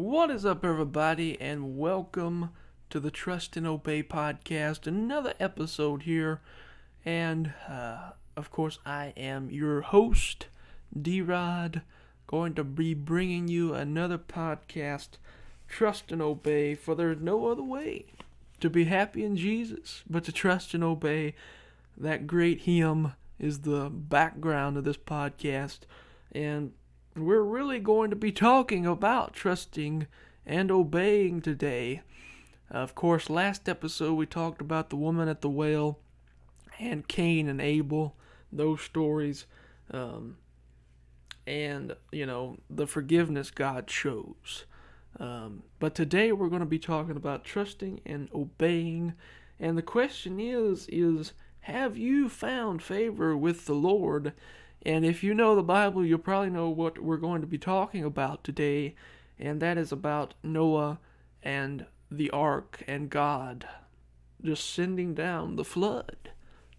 What is up, everybody, and welcome to the Trust and Obey podcast. Another episode here, and uh, of course, I am your host, D Rod, going to be bringing you another podcast, Trust and Obey, for there's no other way to be happy in Jesus but to trust and obey. That great hymn is the background of this podcast, and we're really going to be talking about trusting and obeying today. Of course, last episode we talked about the woman at the well and Cain and Abel, those stories, um, and, you know, the forgiveness God shows. Um, but today we're going to be talking about trusting and obeying. And the question is, is have you found favor with the Lord? And if you know the Bible, you'll probably know what we're going to be talking about today, and that is about Noah and the ark and God just sending down the flood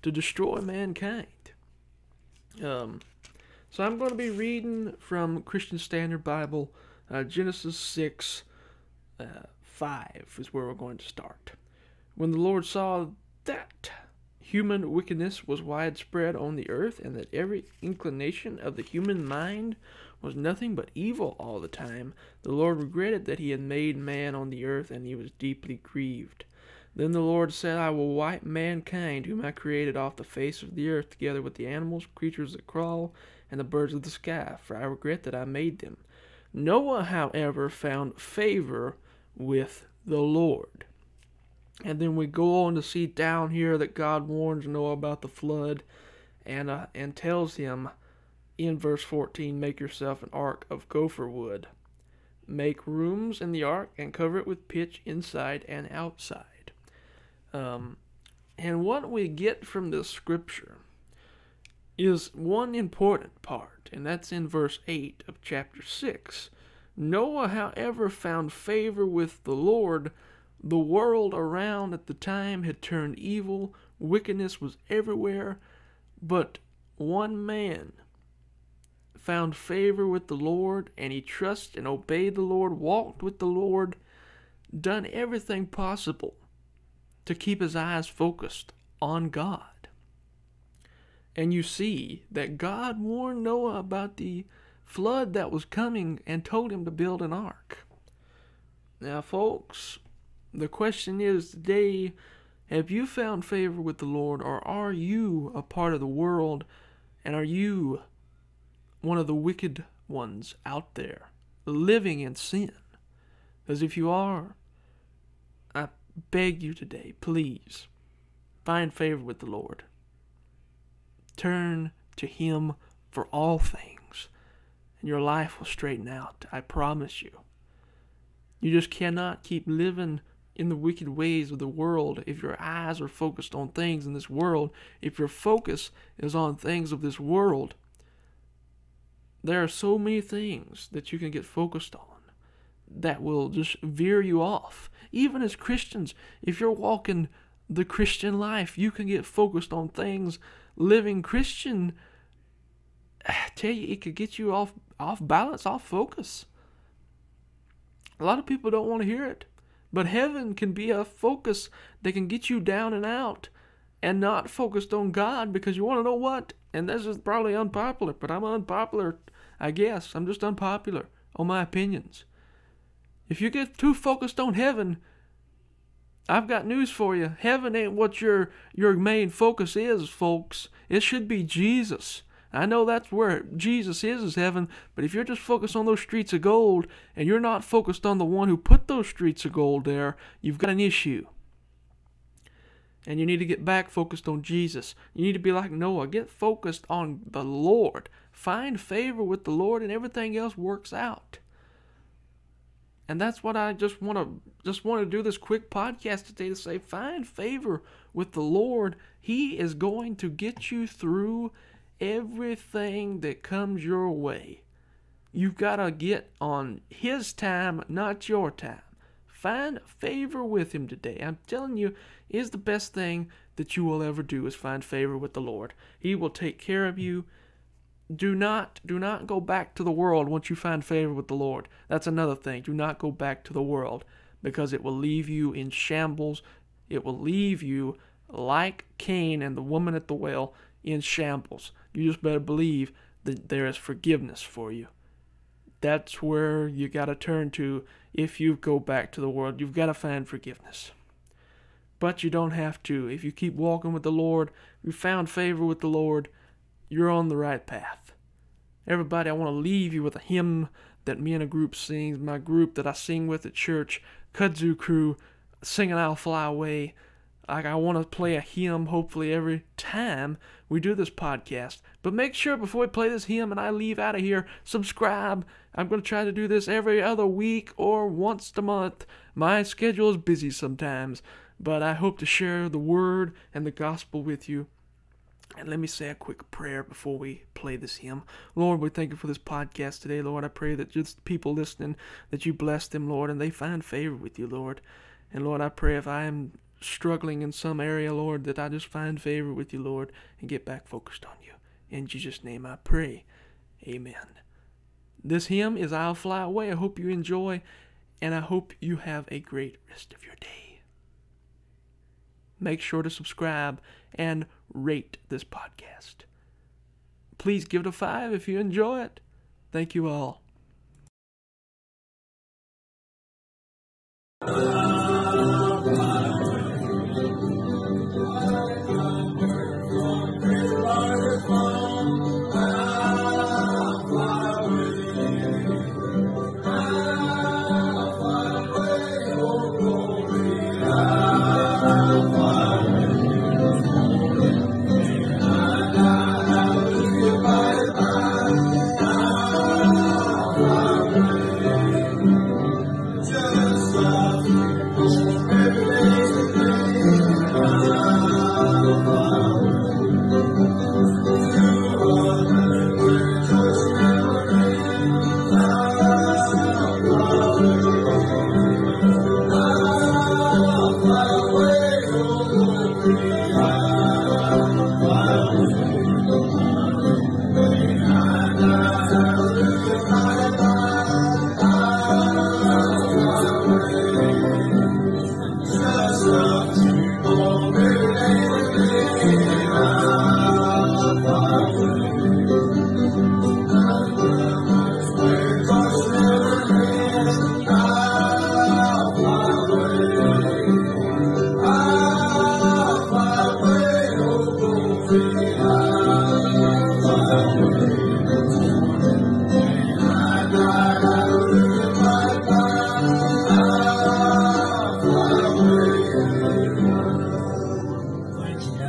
to destroy mankind. Um, so I'm going to be reading from Christian Standard Bible, uh, Genesis 6, uh, 5 is where we're going to start. When the Lord saw that human wickedness was widespread on the earth, and that every inclination of the human mind was nothing but evil all the time, the Lord regretted that he had made man on the earth, and he was deeply grieved. Then the Lord said, I will wipe mankind, whom I created off the face of the earth, together with the animals, creatures that crawl, and the birds of the sky, for I regret that I made them. Noah, however, found favor with the Lord. And then we go on to see down here that God warns Noah about the flood and uh, and tells him in verse 14, make yourself an ark of gopher wood. Make rooms in the ark and cover it with pitch inside and outside. Um, and what we get from this scripture is one important part, and that's in verse 8 of chapter 6. Noah, however, found favor with the Lord the world around at the time had turned evil, wickedness was everywhere, but one man found favor with the Lord, and he trusted and obeyed the Lord, walked with the Lord, done everything possible to keep his eyes focused on God. And you see that God warned Noah about the flood that was coming and told him to build an ark. Now, folks, the question is today have you found favor with the Lord, or are you a part of the world, and are you one of the wicked ones out there living in sin? Because if you are, I beg you today, please find favor with the Lord. Turn to Him for all things, and your life will straighten out. I promise you. You just cannot keep living in the wicked ways of the world, if your eyes are focused on things in this world, if your focus is on things of this world, there are so many things that you can get focused on that will just veer you off. Even as Christians, if you're walking the Christian life, you can get focused on things living Christian. I tell you, it could get you off off balance, off focus. A lot of people don't want to hear it. But heaven can be a focus that can get you down and out and not focused on God because you want to know what? And this is probably unpopular, but I'm unpopular, I guess. I'm just unpopular on my opinions. If you get too focused on heaven, I've got news for you. Heaven ain't what your your main focus is, folks. It should be Jesus. I know that's where Jesus is, is heaven, but if you're just focused on those streets of gold and you're not focused on the one who put those streets of gold there, you've got an issue. And you need to get back focused on Jesus. You need to be like Noah. Get focused on the Lord. Find favor with the Lord and everything else works out. And that's what I just want to just want to do this quick podcast today to say find favor with the Lord. He is going to get you through everything that comes your way. You've got to get on His time, not your time. Find favor with Him today. I'm telling you, is the best thing that you will ever do is find favor with the Lord. He will take care of you. do not do not go back to the world once you find favor with the Lord. That's another thing. Do not go back to the world because it will leave you in shambles. It will leave you like Cain and the woman at the well in shambles. You just better believe that there is forgiveness for you. That's where you got to turn to if you go back to the world. You've got to find forgiveness. But you don't have to. If you keep walking with the Lord, you found favor with the Lord, you're on the right path. Everybody, I want to leave you with a hymn that me and a group sings, my group that I sing with at church, Kudzu Crew, singing I'll Fly Away. Like I want to play a hymn hopefully every time we do this podcast. But make sure before we play this hymn and I leave out of here, subscribe. I'm going to try to do this every other week or once a month. My schedule is busy sometimes, but I hope to share the word and the gospel with you. And let me say a quick prayer before we play this hymn. Lord, we thank you for this podcast today, Lord. I pray that just people listening, that you bless them, Lord, and they find favor with you, Lord. And Lord, I pray if I am struggling in some area, Lord, that I just find favor with you, Lord, and get back focused on you. In Jesus' name I pray. Amen. This hymn is I'll Fly Away. I hope you enjoy, and I hope you have a great rest of your day. Make sure to subscribe and rate this podcast. Please give it a five if you enjoy it. Thank you all. Lord, Oh.